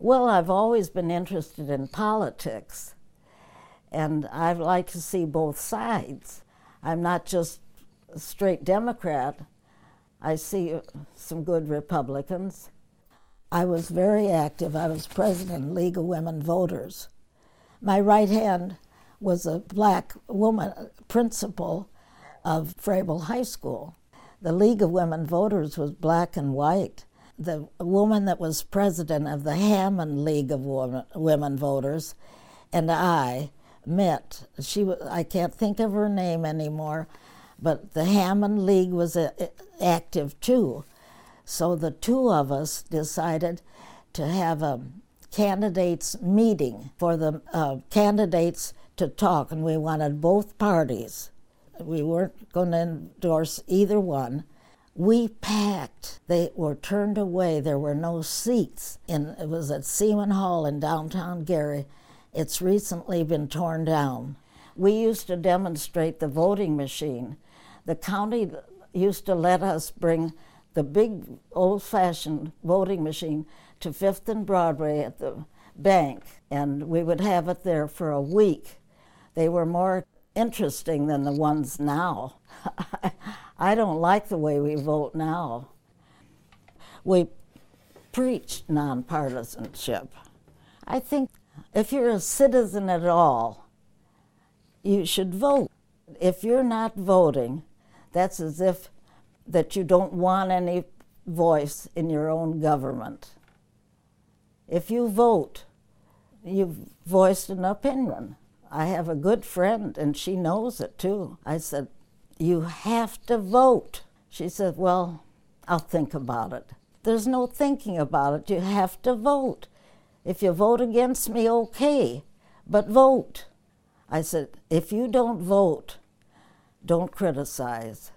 Well, I've always been interested in politics, and I like to see both sides. I'm not just a straight Democrat. I see some good Republicans. I was very active. I was president of League of Women Voters. My right hand was a black woman principal of Froebel High School. The League of Women Voters was black and white. The woman that was president of the Hammond League of Women, Women Voters and I met. She, I can't think of her name anymore, but the Hammond League was a, uh, active too. So the two of us decided to have a candidates meeting for the uh, candidates to talk, and we wanted both parties. We weren't going to endorse either one. We packed. They were turned away. There were no seats. In, it was at Seaman Hall in downtown Gary. It's recently been torn down. We used to demonstrate the voting machine. The county used to let us bring the big old fashioned voting machine to Fifth and Broadway at the bank, and we would have it there for a week. They were more interesting than the ones now. I don't like the way we vote now. We preach nonpartisanship. I think if you're a citizen at all, you should vote. If you're not voting, that's as if that you don't want any voice in your own government. If you vote, you've voiced an opinion. I have a good friend, and she knows it too. I said, You have to vote. She said, Well, I'll think about it. There's no thinking about it. You have to vote. If you vote against me, okay, but vote. I said, If you don't vote, don't criticize.